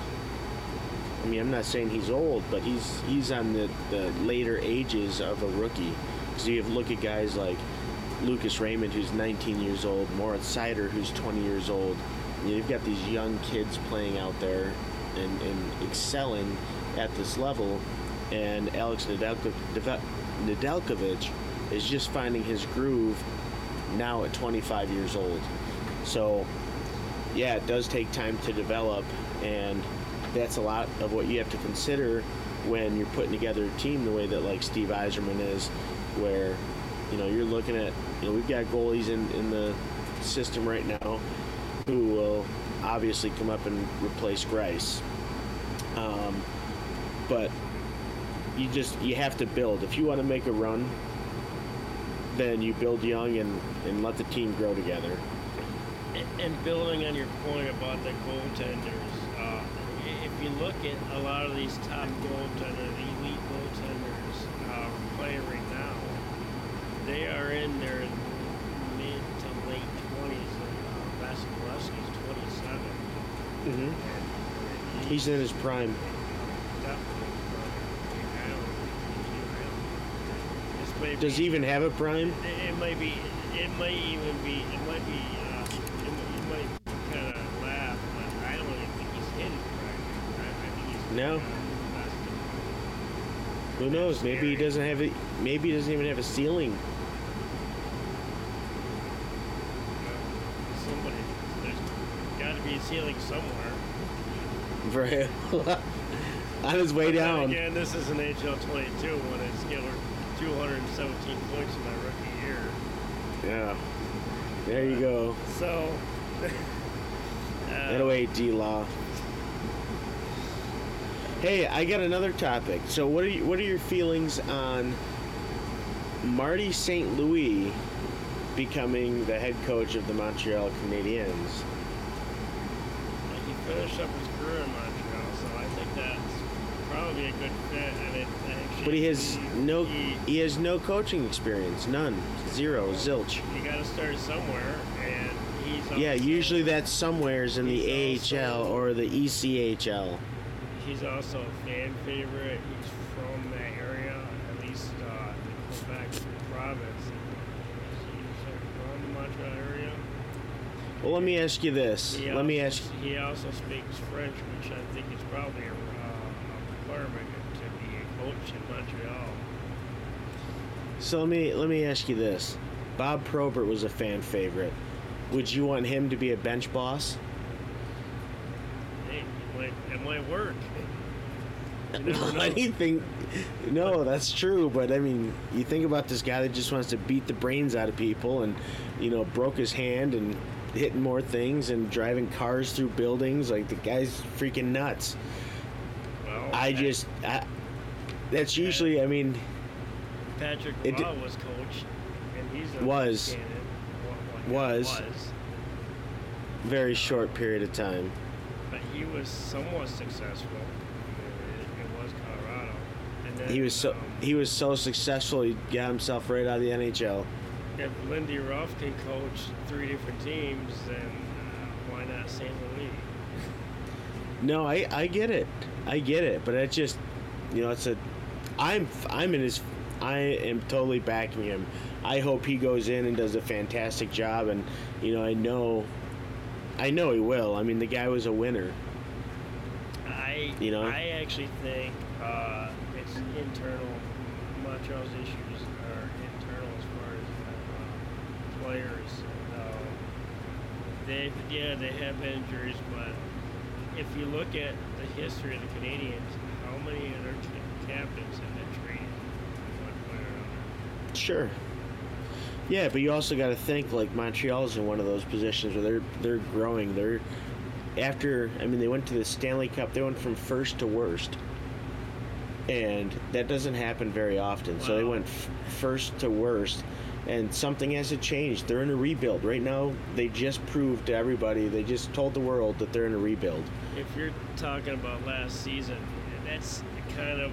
I mean, I'm not saying he's old, but he's he's on the, the later ages of a rookie. So you have look at guys like Lucas Raymond, who's 19 years old, Moritz Seider, who's 20 years old. You know, you've got these young kids playing out there and, and excelling at this level, and Alex Nedeljko- Nedeljkovic is just finding his groove now at 25 years old. So, yeah, it does take time to develop, and that's a lot of what you have to consider when you're putting together a team the way that like Steve Yzerman is, where you know you're looking at you know we've got goalies in in the system right now who will obviously come up and replace Greiss, um, but you just you have to build. If you want to make a run, then you build young and and let the team grow together. And- building on your point about the goaltenders, uh, if you look at a lot of these top goaltenders, the elite goaltenders uh, playing right now, they are in their mid to late twenties. Uh, Vasilevskiy's twenty-seven. Mm-hmm. He's in his prime. definitely. I don't- I don't- this may Does he even have a prime? It, might be. It might even be. It might be. Uh, it, might- might kind of laugh, but I don't even think he's hit it right. I, I think he's No. Who knows? Maybe he doesn't have it. Maybe he doesn't even have a ceiling. of- Somebody. There's got to be a ceiling somewhere. For him. [laughs] On his way But down. Again, this is NHL 22 when I scored 217 points in my rookie year. Yeah. There you go. So. [laughs] uh, D Law. Hey, I got another topic. So, what are you, what are your feelings on Marty St. Louis becoming the head coach of the Montreal Canadiens? He finished up his career in Montreal, so I think that's probably a good fit. And it actually, But he has no He, he has no coaching experience, none, zero, zilch. you got to start somewhere, and he's Yeah, usually that's somewheres in the AHL also- or the ECHL. He's also a fan favorite. He's from that area, at least uh, the Quebec province. He's from the Montreal area. Well, let me ask you this. He Let me also- ask. He also speaks French, which I think is probably a, uh, a requirement to be a coach in Montreal. So let me let me ask you this. Bob Probert was a fan favorite. Would you want him to be a bench boss? Hey, it might, it might work. You [laughs] never know. Anything? No, that's true. But I mean, you think about this guy that just wants to beat the brains out of people, and you know, broke his hand and hitting more things and driving cars through buildings. Like the guy's freaking nuts. Well, I just, I, that's usually. I mean, Patrick it Law was coach, and he's a Was. candidate. Wa- wa- Was. was, very short period of time. but he was somewhat successful. It, it was Colorado, and then He was so um, he was so successful. He got himself right out of the NHL. If Lindy Ruff can coach three different teams, then uh, why not St. Louis? No, I I get it. I get it, but it just you know, it's a I'm I'm in his I am totally backing him. I hope he goes in and does a fantastic job and you know, I know I know he will. I mean, the guy was a winner. I You know? I actually think uh, it's internal. Montreal's issues are internal as far as uh, players. Uh, they yeah they have injuries, but if you look at the history of the Canadiens, how many of their captains have been traded? One player or another. Sure. Yeah, but you also got to think like Montreal's in one of those positions where they're they're growing. They're after I mean they went to the Stanley Cup. They went from first to worst, and that doesn't happen very often. So they went f- first to worst, and something has to change. They're in a rebuild right now. They just proved to everybody. They just told the world that they're in a rebuild. If you're talking about last season, that's kind of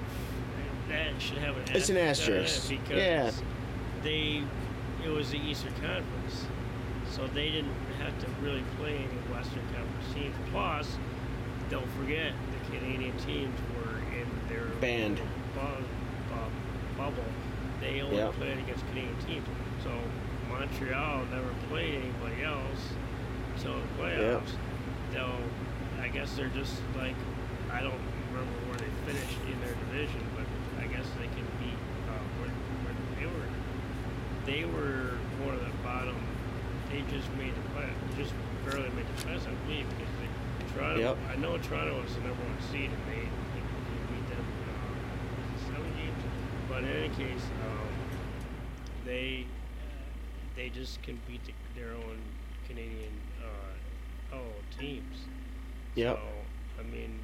that should have an It's an asterisk on it because Yeah. they it was the Eastern Conference, so they didn't have to really play any Western Conference teams. Plus, don't forget the Canadian teams were in their bu- bubble. They only Yep. played against Canadian teams, so Montreal never played anybody else until the playoffs. Though I guess they're just like I don't remember where they finished in their division, but I guess they can beat uh, where, where they were. They were one of the bottom. They just made the play, just barely made the playoffs, I believe, because they, Toronto. Yep. I know Toronto was the number one seed, and they, they, they beat them uh, seven games. But in any case, um, they they just can beat the, their own Canadian uh, oh teams. Yep. So I mean,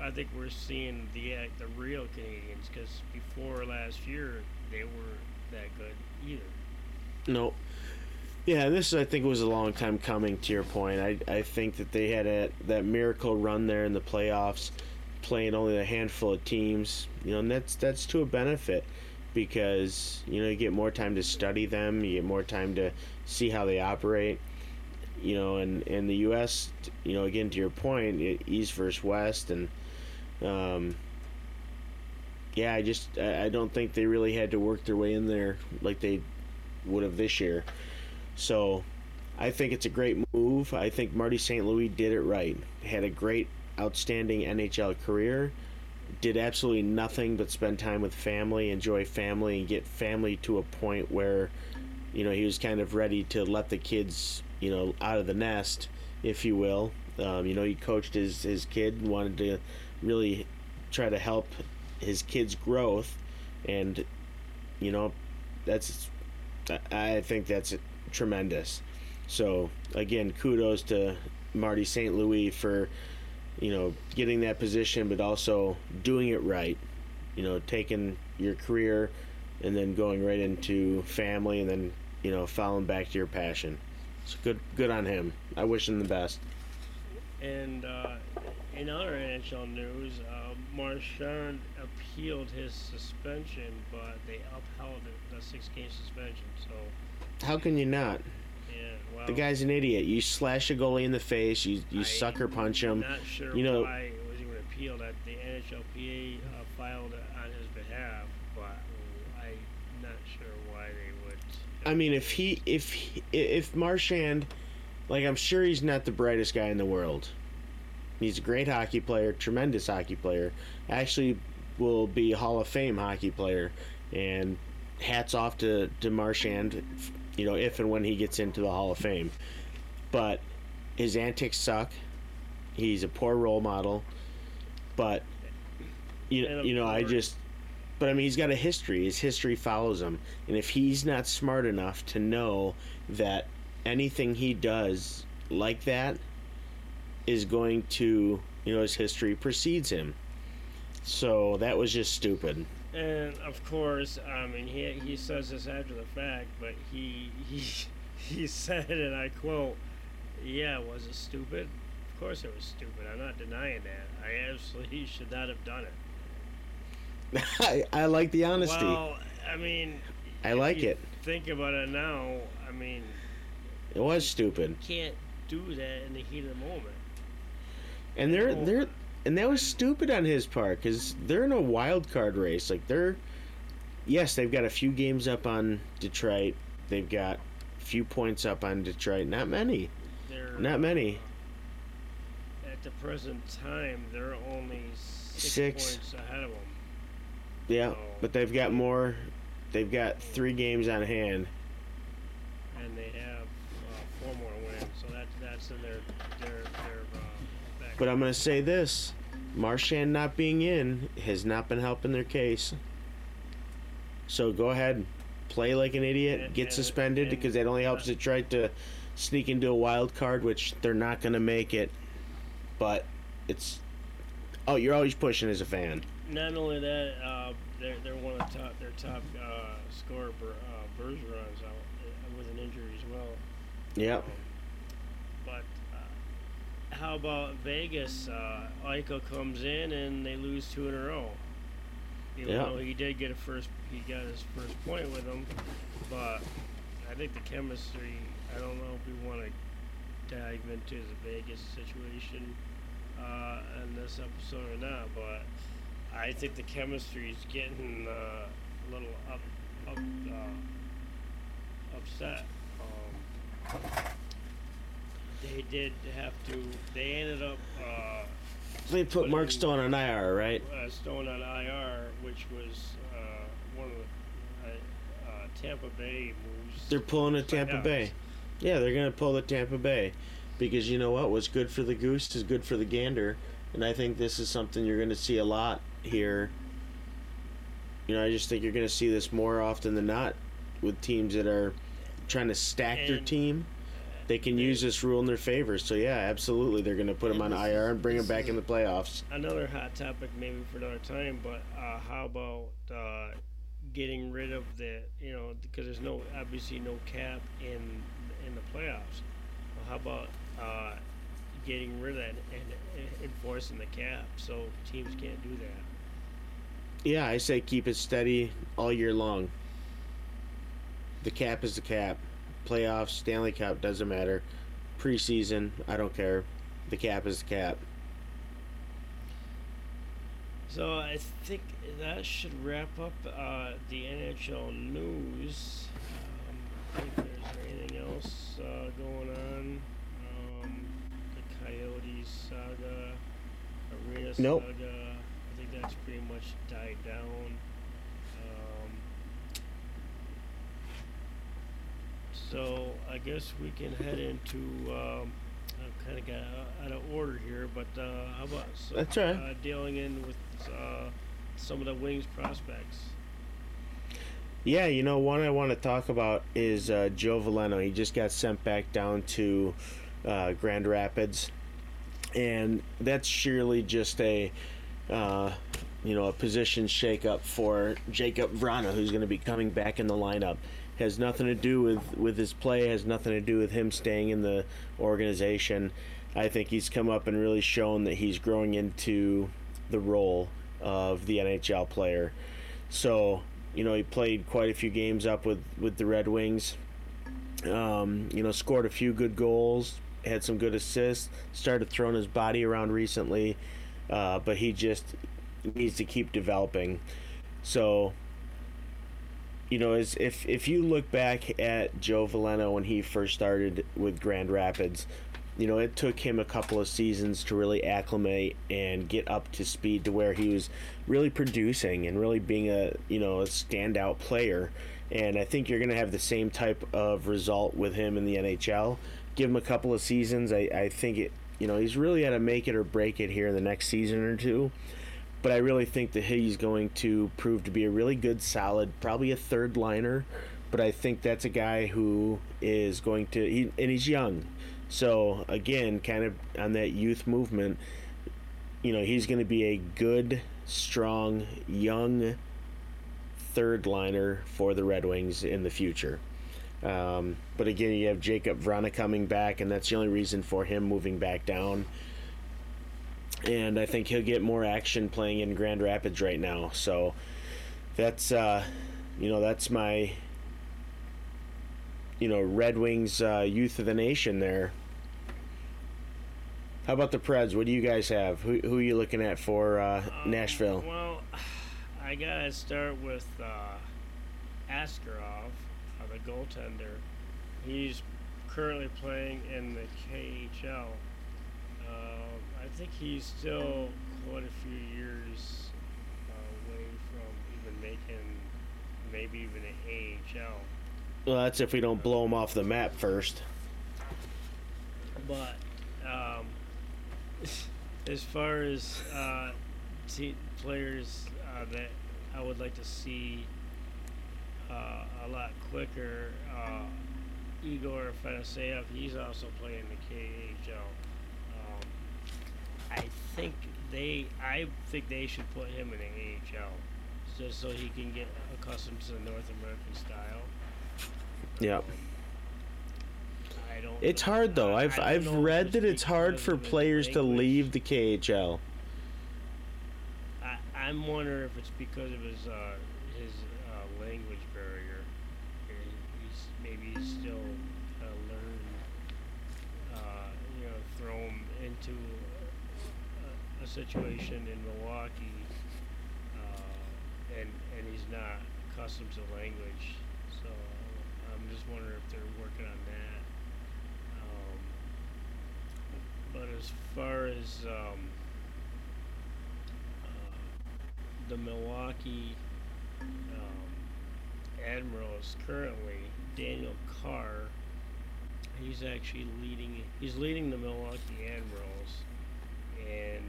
I think we're seeing the uh, the real Canadiens because before last year they weren't that good either. No. Yeah, this I think was a long time coming. To your point, I I think that they had a, that miracle run there in the playoffs, playing only a handful of teams. You know, and that's that's to a benefit because you know you get more time to study them, you get more time to see how they operate. You know, and in the U.S., you know, again to your point, East versus West, and um, yeah, I just I don't think they really had to work their way in there like they would have this year. So I think it's a great move. I think Marty St. Louis did it right. Had a great, outstanding NHL career. Did absolutely nothing but spend time with family, enjoy family, and get family to a point where, you know, he was kind of ready to let the kids, you know, out of the nest, if you will. Um, you know, he coached his, his kid and wanted to really try to help his kid's growth. And, you know, that's, I think that's tremendous. So again, kudos to Marty St. Louis for you know getting that position, but also doing it right. You know, taking your career and then going right into family, and then you know following back to your passion. So good, good on him. I wish him the best. And uh, in other NHL news, uh, Marchand appealed his suspension, but they upheld it, the six-game suspension. So how can you not? Yeah, the guy's an idiot. You slash a goalie in the face. You you I, sucker punch him. Not sure you know, why it was even appealed. That the NHLPA uh, filed on his behalf, but I'm not sure why they would. I mean, if he if he, if Marchand, like I'm sure he's not the brightest guy in the world. He's a great hockey player, tremendous hockey player. Actually, will be Hall of Fame hockey player, and hats off to to Marchand you know, if and when he gets into the Hall of Fame. But his antics suck. He's a poor role model. But you, you know, I just but I mean he's got a history. His history follows him. And if he's not smart enough to know that anything he does like that is going to, you know, his history precedes him. So that was just stupid. And of course, I mean, he, he says this after the fact, but he he [laughs] he said, and I quote, "Yeah, was it stupid? Of course it was stupid. I'm not denying that. I absolutely [laughs] should not have done it." [laughs] I, I like the honesty. Well, I mean, I like it. Think about it now. I mean, it was stupid. You can't do that in the heat of the moment. And they're they're and that was stupid on his part because they're in a wild card race. Like they're, yes, they've got a few games up on Detroit. They've got a few points up on Detroit. Not many. They're, Not many. Uh, at the present time, they're only six, six. points ahead of them. Yeah, so, but they've got more. They've got three games on hand. And they have uh, four more wins, so that's that's in their their their. Uh, but I'm going to say this Marchand not being in has not been helping their case. So go ahead, play like an idiot, get suspended because that only helps Detroit to sneak into a wild card, which they're not going to make it. But it's. Oh, you're always pushing as a fan. Not only that, uh, they're, they're one of the top, their top uh, scorer, uh, Bergeron's out uh, with an injury as well. Yep. Um, how about Vegas? Uh, Eichel comes in and they lose two in a row. Even yeah. though he did get a first, he got his first point with them, but I think the chemistry. I don't know if we want to dive into the Vegas situation uh, in this episode or not, but I think the chemistry is getting uh, a little up, up, uh, upset. Um, they did have to. They ended up. Uh, they put Mark Stone on IR, right? Uh, Stone on IR, which was uh, one of the uh, uh, Tampa Bay moves. They're pulling a Tampa Bay. Yeah, they're gonna pull the Tampa Bay, because you know what? What's good for the goose is good for the gander, and I think this is something you're gonna see a lot here. You know, I just think you're gonna see this more often than not with teams that are trying to stack and, their team they can use this rule in their favor. So yeah, absolutely, they're going to put him on IR and bring him back in the playoffs. Another hot topic, maybe for another time. But uh, how about uh, getting rid of the, you know, because there's no obviously no cap in in the playoffs. Well, how about uh, getting rid of that and, and enforcing the cap so teams can't do that? Yeah, I say keep it steady all year long. The cap is the cap. Playoffs, Stanley Cup doesn't matter. Preseason, I don't care. The cap is the cap. So I think that should wrap up uh, the NHL news. Um, I think there's anything else uh, going on. Um, the Coyotes saga, Arena Nope. saga. I think that's pretty much died down. Um, so I guess we can head into. Um, I kind of got out of order here, but uh, how about so, That's right. uh, dealing in with uh, some of the Wings prospects? Yeah, you know, one I want to talk about is uh, Joe Veleno. He just got sent back down to uh, Grand Rapids, and that's surely just a, uh, you know, a position shakeup for Jakub Vrana, who's going to be coming back in the lineup. Has nothing to do with with his play. Has nothing to do with him staying in the organization. I think he's come up and really shown that he's growing into the role of the NHL player. So you know, he played quite a few games up with, with the Red Wings. Um, you know, scored a few good goals, had some good assists, started throwing his body around recently, uh, but he just needs to keep developing. So, you know, as if if you look back at Joe Veleno when he first started with Grand Rapids, you know, it took him a couple of seasons to really acclimate and get up to speed to where he was really producing and really being a, you know, a standout player. And I think you're going to have the same type of result with him in the NHL. Give him a couple of seasons. I, I think it, you know, he's really to make it or break it here in the next season or two. But I really think that he's going to prove to be a really good, solid, probably a third liner. But I think that's a guy who is going to, he, and he's young. So again, kind of on that youth movement, you know, he's going to be a good, strong, young third liner for the Red Wings in the future. Um, but again, you have Jakub Vrana coming back, and that's the only reason for him moving back down. And I think he'll get more action playing in Grand Rapids right now. So that's, uh, you know, that's my, you know, Red Wings uh, youth of the nation there. How about the Preds? What do you guys have? Who, who are you looking at for uh, Um, Nashville? Well, [sighs] I gotta start with uh, Askarov, uh, the goaltender. He's currently playing in the KHL. I think he's still quite a few years uh, away from even making maybe even an AHL. Well, that's if we don't blow him off the map first. But um, [laughs] as far as uh, te- players uh, that I would like to see uh, a lot quicker, uh, Egor Afanasyev, he's also playing the KHL. Um, I think they, I think they should put him in the AHL, just so he can get accustomed to the North American style. Yeah. I don't. It's know- hard though. I've I've read that it's hard for players to leave the KHL. I, I'm wondering if it's because of his uh, his uh, language barrier. He's maybe he's still uh, learning. Uh, you know, throw him into situation in Milwaukee, uh, and and he's not accustomed to language. So I'm just wondering if they're working on that. Um, but as far as um, uh, the Milwaukee um, Admirals currently, Daniel Carr, he's actually leading. He's leading the Milwaukee Admirals in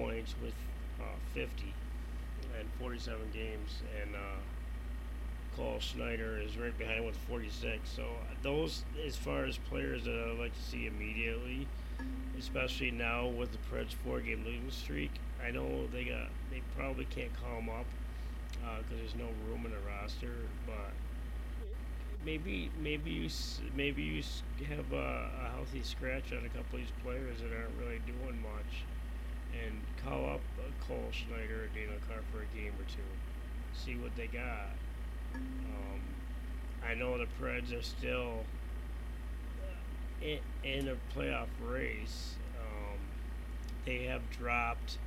points with uh, 50 and 47 games, and uh, Cole Schneider is right behind with 46. So those, as far as players that I'd like to see immediately, especially now with the Preds four-game losing streak, I know they got they probably can't call them up because uh, there's no room in the roster, but maybe maybe you maybe you have a, a, healthy scratch on a couple of these players that aren't really doing much, and call up Cole Schneider or Daniel Carr for a game or two, see what they got. Um, I know the Preds are still in, in a playoff race. Um, they have dropped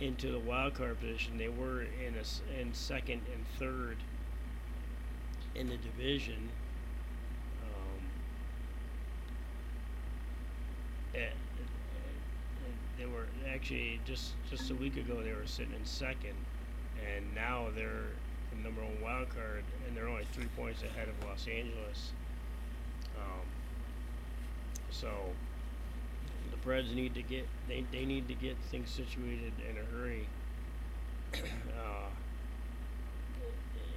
into the wild card position. They were in a, in second and third in the division. Um, and, they were actually just just a week ago they were sitting in second, and now they're the number one wild card, and they're only three points ahead of Los Angeles. Um, so the Preds need to get they, they need to get things situated in a hurry. [clears throat] uh,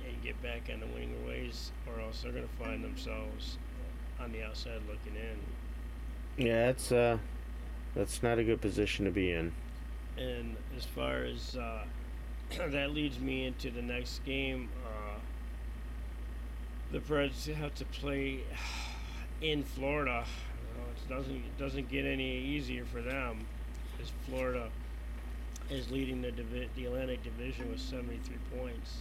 and get back on the winning ways, or else they're going to find themselves on the outside looking in. Yeah, that's uh, that's not a good position to be in. And as far as uh, [clears throat] that leads me into the next game, uh, the Preds have to play [sighs] in Florida. it doesn't it doesn't get any easier for them, as Florida is leading the divi- the Atlantic Division with 73 points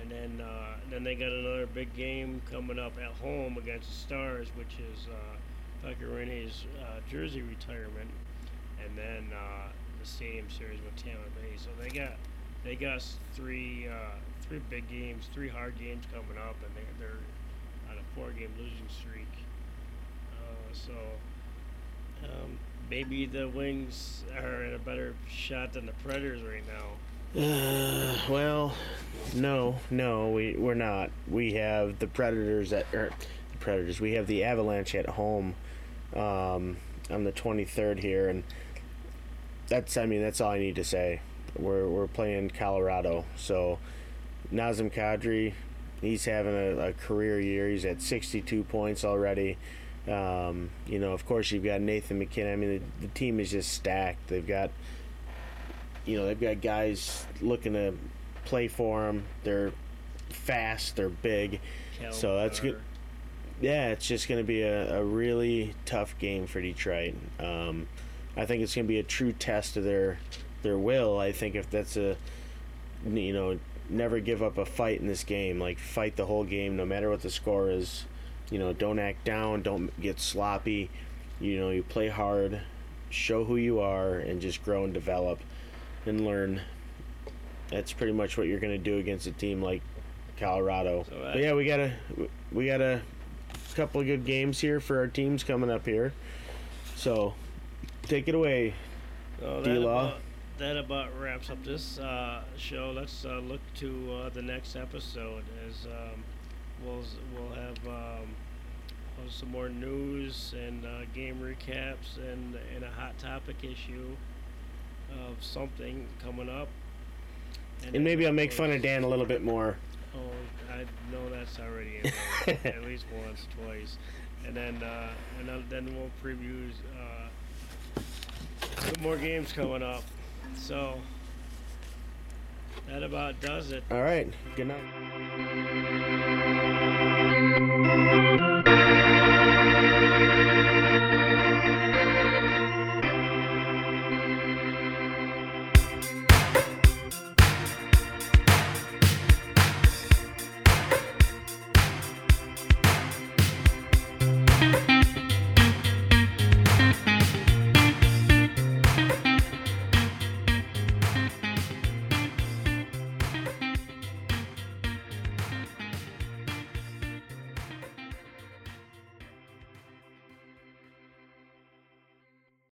and then uh, then they got another big game coming up at home against the Stars, which is uh, Pekka Rinne's uh, jersey retirement, and then uh, the Stadium Series with Tampa Bay. So they got they got three uh, three big games, three hard games coming up, and they, they're on a four-game losing streak. Uh, so. Um, maybe the Wings are in a better shot than the Predators right now. Uh, well, no, no, we we're not. We have the Predators at er, the Predators. We have the Avalanche at home um, on the 23rd here, and that's I mean that's all I need to say. We're we're playing Colorado, so Nazem Kadri, he's having a, a career year. He's at 62 points already. Um, you know, of course, you've got Nathan MacKinnon. I mean, the, the team is just stacked. They've got you know they've got guys looking to play for them. They're fast, they're big, so that's good. Yeah, it's just going to be a, a, really tough game for Detroit. Um, I think it's going to be a true test of their their will. I think if that's a you know never give up a fight in this game, like fight the whole game, no matter what the score is. You know, don't act down, don't get sloppy. You know, you play hard, show who you are, and just grow and develop and learn. That's pretty much what you're going to do against a team like Colorado. So but yeah, we got a we got a couple of good games here for our teams coming up here. So take it away, well, that, about, that about wraps up this uh, show. Let's uh, look to uh, the next episode as um, we'll we'll have. Um, some more news and uh, game recaps and, and a hot topic issue of something coming up. And, and maybe I'll make fun of Dan a little bit more. Oh, I know that's already in there, [laughs] at least once, twice, and then uh, and then we'll preview uh, some more games coming up. So that about does it. All right. Good night.